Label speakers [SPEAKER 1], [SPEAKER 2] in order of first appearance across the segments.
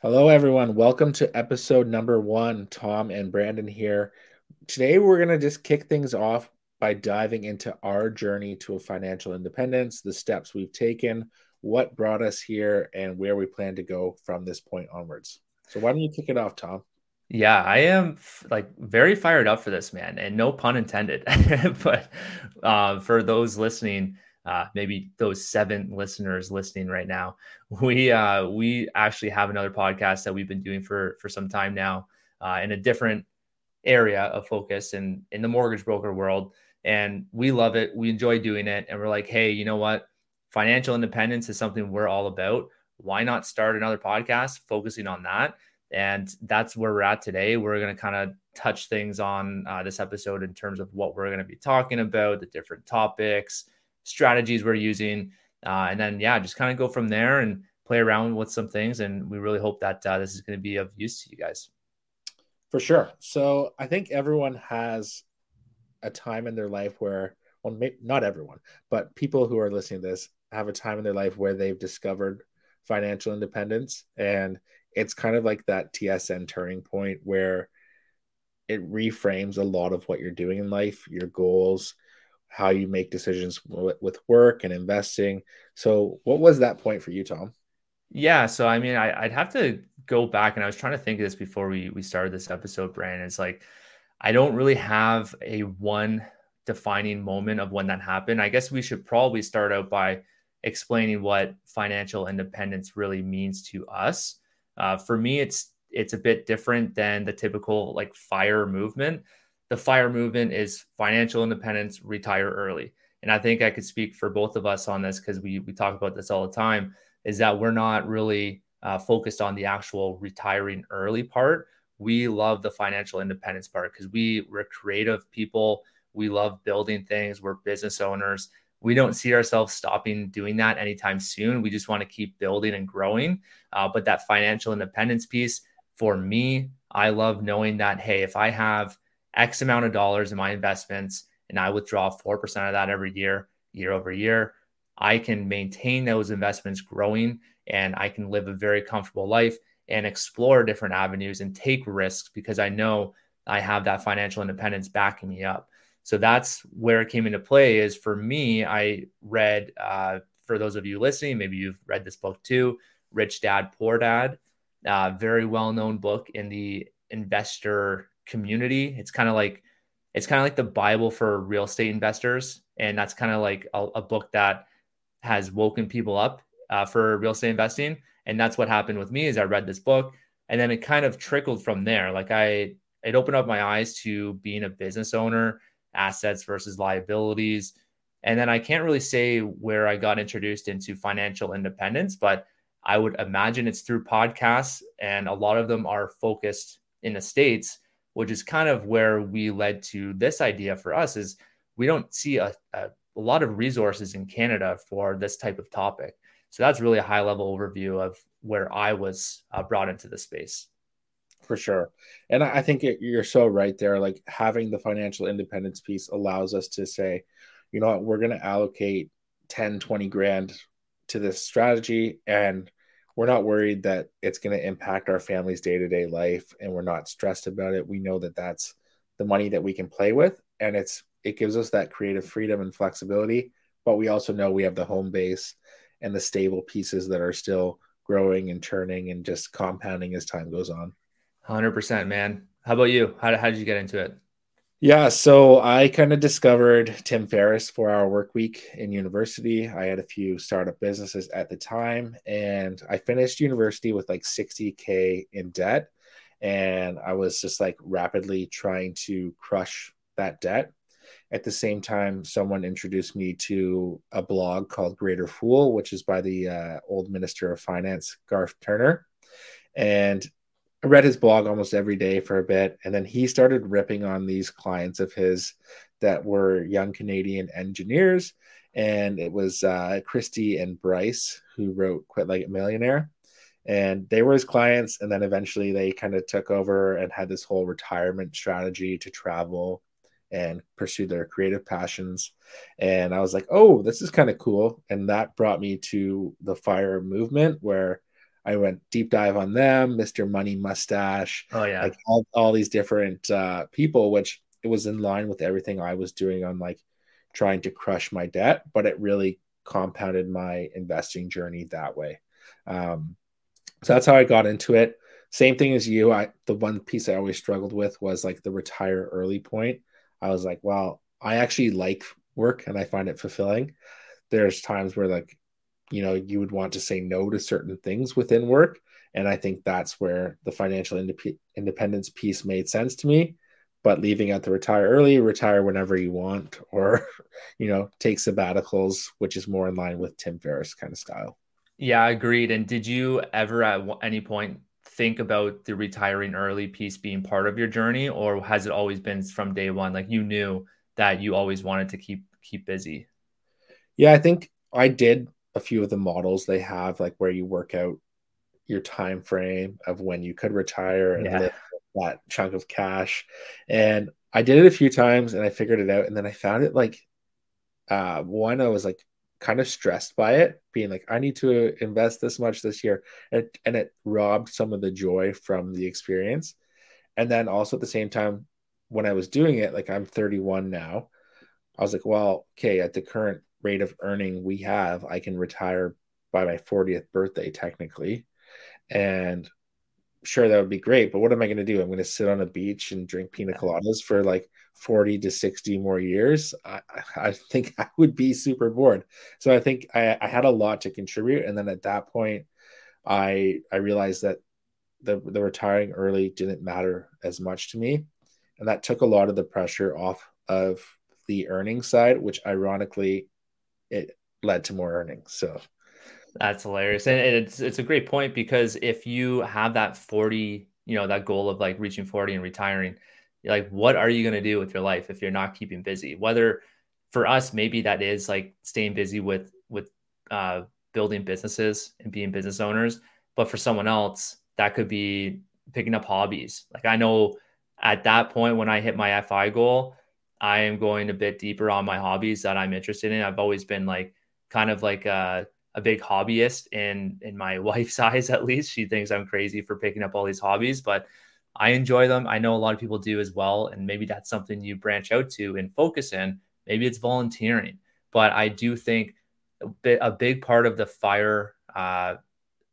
[SPEAKER 1] Hello, everyone. Welcome to episode number one. Tom and Brandon here. Today, we're going to just kick things off by diving into our journey to a financial independence, the steps we've taken, what brought us here, and where we plan to go from this point onwards. So, why don't you kick it off, Tom?
[SPEAKER 2] Yeah, I am like very fired up for this, man, and no pun intended. but uh, for those listening, uh, maybe those seven listeners listening right now, we uh, we actually have another podcast that we've been doing for for some time now uh, in a different area of focus in in the mortgage broker world, and we love it. We enjoy doing it, and we're like, hey, you know what? Financial independence is something we're all about. Why not start another podcast focusing on that? And that's where we're at today. We're going to kind of touch things on uh, this episode in terms of what we're going to be talking about, the different topics, strategies we're using. Uh, and then, yeah, just kind of go from there and play around with some things. And we really hope that uh, this is going to be of use to you guys.
[SPEAKER 1] For sure. So I think everyone has a time in their life where, well, maybe not everyone, but people who are listening to this have a time in their life where they've discovered financial independence. And it's kind of like that TSN turning point where it reframes a lot of what you're doing in life, your goals, how you make decisions with work and investing. So, what was that point for you, Tom?
[SPEAKER 2] Yeah, so I mean, I, would have to go back, and I was trying to think of this before we we started this episode. Brandon, it's like I don't really have a one defining moment of when that happened. I guess we should probably start out by explaining what financial independence really means to us. Uh, for me, it's it's a bit different than the typical like fire movement the fire movement is financial independence, retire early. And I think I could speak for both of us on this because we, we talk about this all the time is that we're not really uh, focused on the actual retiring early part. We love the financial independence part because we, we're creative people. We love building things. We're business owners. We don't see ourselves stopping doing that anytime soon. We just want to keep building and growing. Uh, but that financial independence piece, for me, I love knowing that, hey, if I have X amount of dollars in my investments and I withdraw 4% of that every year, year over year, I can maintain those investments growing and I can live a very comfortable life and explore different avenues and take risks because I know I have that financial independence backing me up. So that's where it came into play. Is for me, I read, uh, for those of you listening, maybe you've read this book too, Rich Dad Poor Dad, uh, very well known book in the investor community. It's kind of like it's kind of like the Bible for real estate investors, and that's kind of like a, a, book that has woken people up uh, for real estate investing. And that's what happened with me is I read this book, and then it kind of trickled from there. Like I, it opened up my eyes to being a business owner, assets versus liabilities. And then I can't really say where I got introduced into financial independence, but I would imagine it's through podcasts, and a lot of them are focused in the states which is kind of where we led to this idea for us is we don't see a, a, a lot of resources in Canada for this type of topic. So that's really a high level overview of where I was uh, brought into the space.
[SPEAKER 1] For sure. And I think it, you're so right there. Like having the financial independence piece allows us to say, you know what, we're going to allocate 10, 20 grand to this strategy. And we're not worried that it's going to impact our family's day-to-day life and we're not stressed about it. We know that that's the money that we can play with and it's it gives us that creative freedom and flexibility but we also know we have the home base and the stable pieces that are still growing and churning and just compounding as time goes on.
[SPEAKER 2] 100% man. How about you? How, how did you get into it
[SPEAKER 1] yeah, so I kind of discovered Tim Ferriss Four Hour Work Week in university. I had a few startup businesses at the time, and I finished university with like 60K in debt. And I was just like rapidly trying to crush that debt. At the same time, someone introduced me to a blog called Greater Fool, which is by the uh, old Minister of Finance, Garth Turner. And I read his blog almost every day for a bit, and then he started ripping on these clients of his that were young Canadian engineers, and it was uh, Kristy and Bryce who wrote "Quit Like a Millionaire," and they were his clients. And then eventually they kind of took over and had this whole retirement strategy to travel and pursue their creative passions. And I was like, "Oh, this is kind of cool," and that brought me to the fire movement where I went deep dive on them, Mr. Money Mustache.
[SPEAKER 2] Oh yeah,
[SPEAKER 1] like all, all these different uh, people, which it was in line with everything I was doing on like trying to crush my debt, but it really compounded my investing journey that way. Um, so that's how I got into it. Same thing as you. I the one piece I always struggled with was like the retire early point. I was like, well, I actually like work and I find it fulfilling. There's times where like, you know, you would want to say no to certain things within work. And I think that's where the financial indep- independence piece made sense to me. But leaving out the retire early, retire whenever you want, or, you know, take sabbaticals, which is more in line with Tim Ferriss kind of style.
[SPEAKER 2] Yeah, I agreed. And did you ever at any point think about the retiring early piece being part of your journey, or has it always been from day one? Like you knew that you always wanted to keep keep busy.
[SPEAKER 1] Yeah, I think I did a few of the models they have, like where you work out your time frame of when you could retire and yeah. that chunk of cash. And I did it a few times and I figured it out. And then I found it like uh one, I was like kind of stressed by it, being like, I need to invest this much this year. And it, and it robbed some of the joy from the experience. And then also at the same time, when I was doing it, like I'm 31 now, I was like, well, okay, at the current rate of earning we have, I can retire by my 40th birthday, technically. And sure, that would be great. But what am I going to do? I'm going to sit on a beach and drink pina coladas for like 40 to 60 more years. I, I think I would be super bored. So I think I, I had a lot to contribute. And then at that point, I I realized that the the retiring early didn't matter as much to me and that took a lot of the pressure off of the earning side which ironically it led to more earnings so.
[SPEAKER 2] That's hilarious. And it's it's a great point because if you have that 40 you know that goal of like reaching 40 and retiring like what are you going to do with your life if you're not keeping busy? Whether for us maybe that is like staying busy with with uh, building businesses and being business owners. But for someone else that could be picking up hobbies. Like i know at that point when I hit my FI goal, I am going a bit deeper on my hobbies that I'm interested in. I've always been like kind of like a, a big hobbyist in in my wife's eyes at least. She thinks I'm crazy for picking up all these hobbies, but I enjoy them. I know a lot of people do as well, and maybe that's something you branch out to and focus in. Maybe it's volunteering, but I do think a, big part of the fire uh,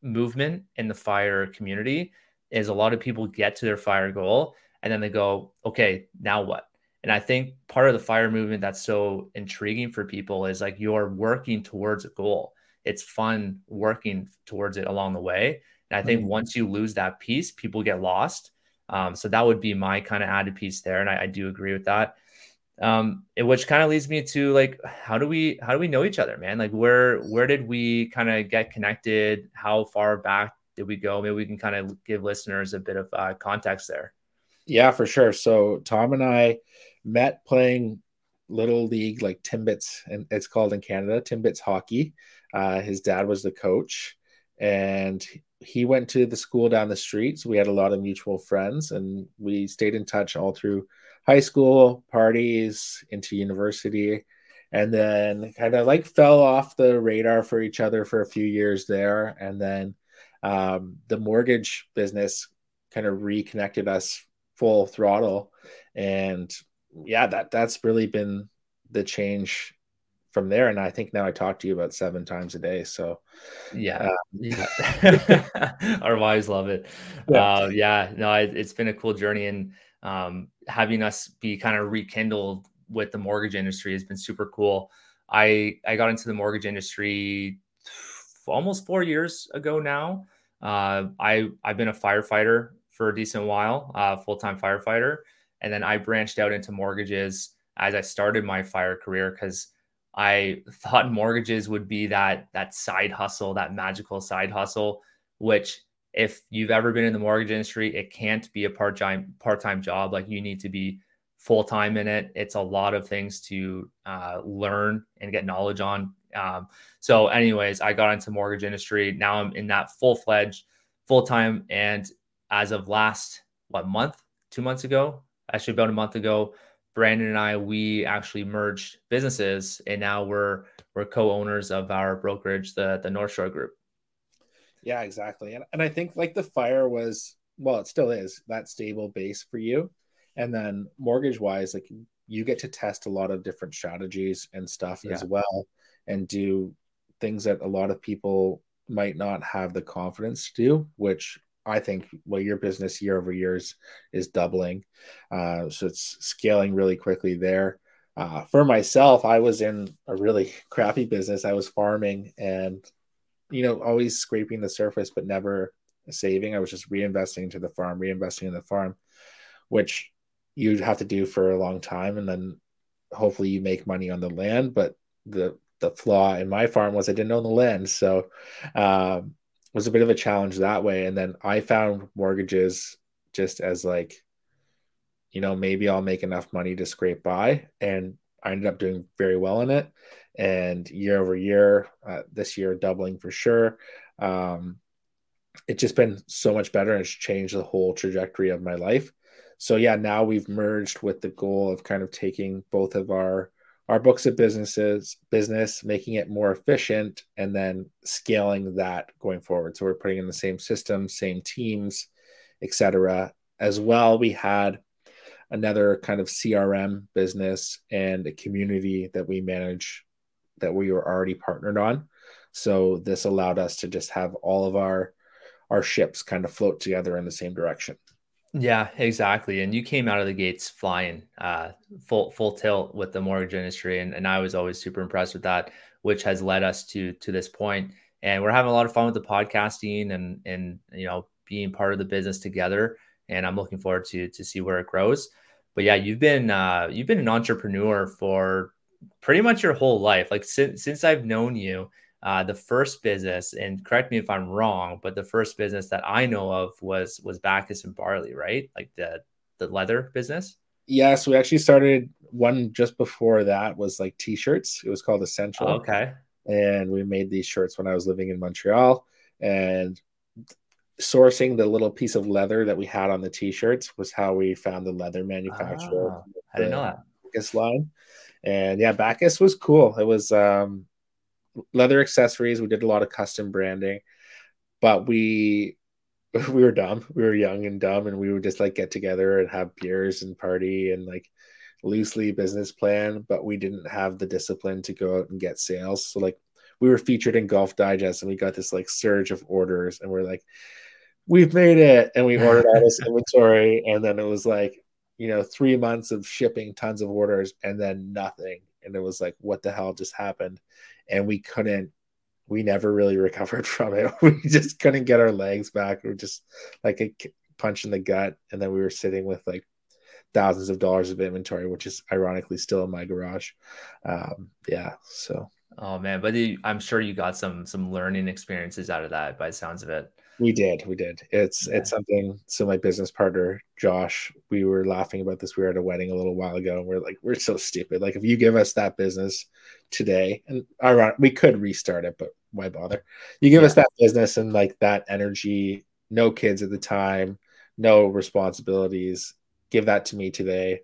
[SPEAKER 2] movement in the fire community is a lot of people get to their fire goal and then they go, okay, now what? And I think part of the fire movement that's so intriguing for people is like you're working towards a goal. It's fun working towards it along the way. And I think mm-hmm. once you lose that piece, people get lost. Um, so that would be my kind of added piece there. And I, I do agree with that. Um, it, which kind of leads me to like, how do we, how do we know each other, man? Like where, where did we kind of get connected? How far back did we go? Maybe we can kind of give listeners a bit of uh, context there.
[SPEAKER 1] Yeah, for sure. So Tom and I met playing little league like Timbits, and it's called in Canada Timbits hockey. Uh, his dad was the coach, and he went to the school down the street. So we had a lot of mutual friends, and we stayed in touch all through high school parties into university, and then kind of like fell off the radar for each other for a few years there, and then um, the mortgage business kind of reconnected us full throttle and yeah that that's really been the change from there. And i think now i talk to you about seven times a day. So
[SPEAKER 2] yeah, uh, yeah. our wives love it. Yeah, uh, yeah no it, has been a cool journey. And um, having us be kind of rekindled with the mortgage industry has been super cool. I i got into the mortgage industry almost four years ago now. Uh, i i've been a firefighter for a decent while, uh, full time firefighter. And then I branched out into mortgages as I started my fire career because I thought mortgages would be that that side hustle, that magical side hustle, which if you've ever been in the mortgage industry, it can't be a part-time part-time job. Like you need to be full-time in it. It's a lot of things to uh, learn and get knowledge on. Um, so, anyways, I got into mortgage industry. Now I'm in that full-fledged, full-time, and as of last what month, two months ago, actually about a month ago, Brandon and I we actually merged businesses, and now we're we're co-owners of our brokerage, the the North Shore Group.
[SPEAKER 1] Yeah, exactly. And and I think like the fire was well, it still is that stable base for you. And then mortgage wise, like you get to test a lot of different strategies and stuff yeah. as well and do things that a lot of people might not have the confidence to do, which I think well, your business year over years is doubling. Uh, so it's scaling really quickly there. Uh, for myself, I was in a really crappy business. I was farming and, you know, always scraping the surface, but never saving. I was just reinvesting into the farm, reinvesting in the farm, which you'd have to do for a long time. And then hopefully you make money on the land. But the, the flaw in my farm was I didn't own the land. So, um, was a bit of a challenge that way. And then I found mortgages just as like, you know, maybe I'll make enough money to scrape by. And I ended up doing very well in it. And year over year, uh, this year doubling for sure. Um, it's just been so much better and it's changed the whole trajectory of my life. So yeah, now we've merged with the goal of kind of taking both of our our books of businesses business making it more efficient and then scaling that going forward. So we're putting in the same systems same teams etc as well we had another kind of crm business and a community that we manage that we were already partnered on. So this allowed us to just have all of our our ships kind of float together in the same direction
[SPEAKER 2] yeah, exactly. And you came out of the gates flying, uh, full full tilt with the mortgage industry, and, and I was always super impressed with that, which has led us to to this point. And we're having a lot of fun with the podcasting and and you know being part of the business together. And I'm looking forward to to see where it grows. But yeah, you've been uh, you've been an entrepreneur for pretty much your whole life. Like since since I've known you, uh, the first business, and correct me if I'm wrong, but the first business that I know of was was Bacchus and Barley, right? Like the the leather business.
[SPEAKER 1] Yes, we actually started one just before that was like t-shirts. It was called Essential.
[SPEAKER 2] Oh, okay.
[SPEAKER 1] And we made these shirts when I was living in Montreal and sourcing the little piece of leather that we had on the t-shirts was how we found the leather manufacturer.
[SPEAKER 2] Oh, I didn't know that.
[SPEAKER 1] Bacchus line. And yeah, Bacchus was cool. It was um leather accessories. We did a lot of custom branding, but we we were dumb. We were young and dumb, and we would just like get together and have beers and party and like loosely business plan. But we didn't have the discipline to go out and get sales. So like we were featured in Golf Digest, and we got this like surge of orders, and we're like, we've made it, and we ordered all this inventory, and then it was like you know three months of shipping tons of orders and then nothing and it was like what the hell just happened and we couldn't we never really recovered from it. We just couldn't get our legs back. We just like a punch in the gut. And then we were sitting with like thousands of dollars of inventory which is ironically still in my garage. Um yeah so.
[SPEAKER 2] Oh man. But i'm sure you got some some learning experiences out of that by sounds of it
[SPEAKER 1] we did, we did. It's yeah. it's something. So my business partner Josh, we were laughing about this. We were at a wedding a little while ago, and we're like, we're so stupid. Like if you give us that business today, and ironic, we could restart it, but why bother? You give yeah. us that business and like that energy, no kids at the time, no responsibilities. Give that to me today.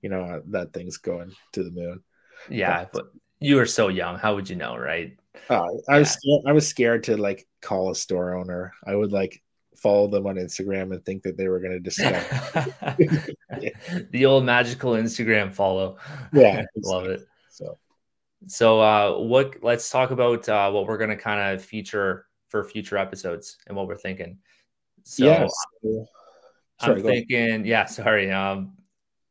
[SPEAKER 1] You know uh, that thing's going to the moon.
[SPEAKER 2] Yeah, but, but you were so young. How would you know, right?
[SPEAKER 1] Oh, I was scared, I was scared to like call a store owner. I would like follow them on Instagram and think that they were going to discuss
[SPEAKER 2] the old magical Instagram follow.
[SPEAKER 1] Yeah,
[SPEAKER 2] love it.
[SPEAKER 1] So,
[SPEAKER 2] so uh, what? Let's talk about uh, what we're going to kind of feature for future episodes and what we're thinking. So,
[SPEAKER 1] yes.
[SPEAKER 2] I'm thinking, yeah, sorry. Um,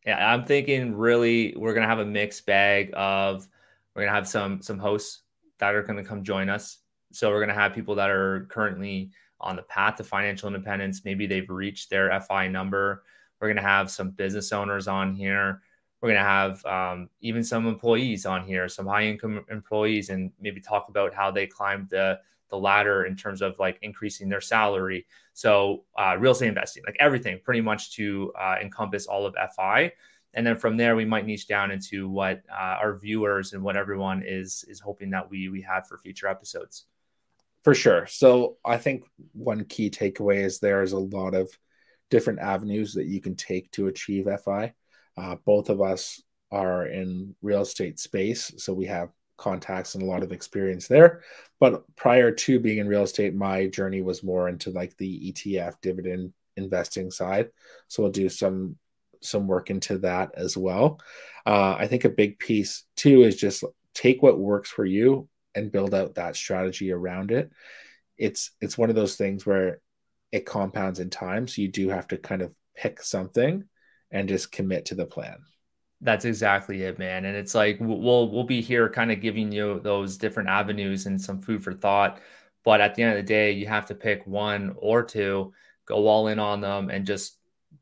[SPEAKER 2] yeah, I'm thinking really we're gonna have a mixed bag of we're gonna have some some hosts that are gonna come join us so we're going to have people that are currently on the path to financial independence. Maybe they've reached their FI number. We're going to have some business owners on here. We're going to have um, even some employees on here, some high income employees, and maybe talk about how they climbed the the ladder in terms of like increasing their salary. So uh, real estate investing, like everything, pretty much to uh, encompass all of FI. And then from there, we might niche down into what uh, our viewers and what everyone is is hoping that we we have for future episodes.
[SPEAKER 1] For sure. So I think one key takeaway is there's a lot of different avenues that you can take to achieve FI. Uh, both of us are in real estate space, so we have contacts and a lot of experience there. But prior to being in real estate, my journey was more into like the ETF dividend investing side. So we'll do some some work into that as well. Uh, I think a big piece too is just take what works for you and build out that strategy around it. It's it's one of those things where it compounds in time, so you do have to kind of pick something and just commit to the plan.
[SPEAKER 2] That's exactly it, man. And it's like we'll we'll be here kind of giving you those different avenues and some food for thought. But at the end of the day, you have to pick one or two, go all in on them, and just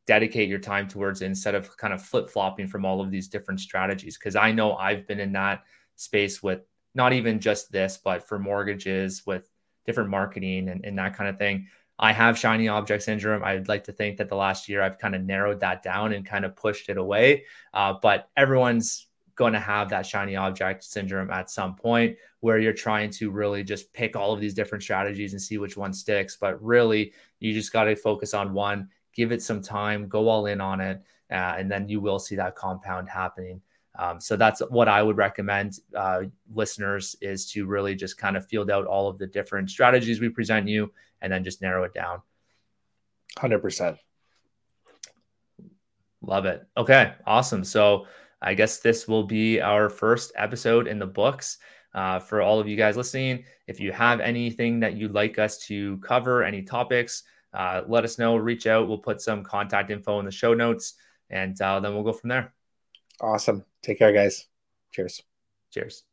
[SPEAKER 2] dedicate your time towards instead of kind of flip flopping from all of these different strategies. Because I know I've been in that space with not even just this, but for mortgages with different marketing and, and that kind of thing. I have shiny object syndrome. I'd like to think that the last year I've kind of narrowed that down and kind of pushed it away. Uh, but everyone's going to have that shiny object syndrome at some point where you're trying to really just pick all of these different strategies and see which one sticks. But really, you just got to focus on one, give it some time, go all in on it, uh, and then you will see that compound happening. Um, so that's what I would recommend uh, listeners is to really just kind of field out all of the different strategies we present you and then just narrow it down.
[SPEAKER 1] 100%.
[SPEAKER 2] Love it. Okay, awesome. So I guess this will be our first episode in the books. Uh, for all of you guys listening, if you have anything that you'd like us to cover, any topics, uh, let us know. Reach out. We'll put some contact info in the show notes, and uh, then we'll go from there.
[SPEAKER 1] Awesome. Take care, guys. Cheers.
[SPEAKER 2] Cheers.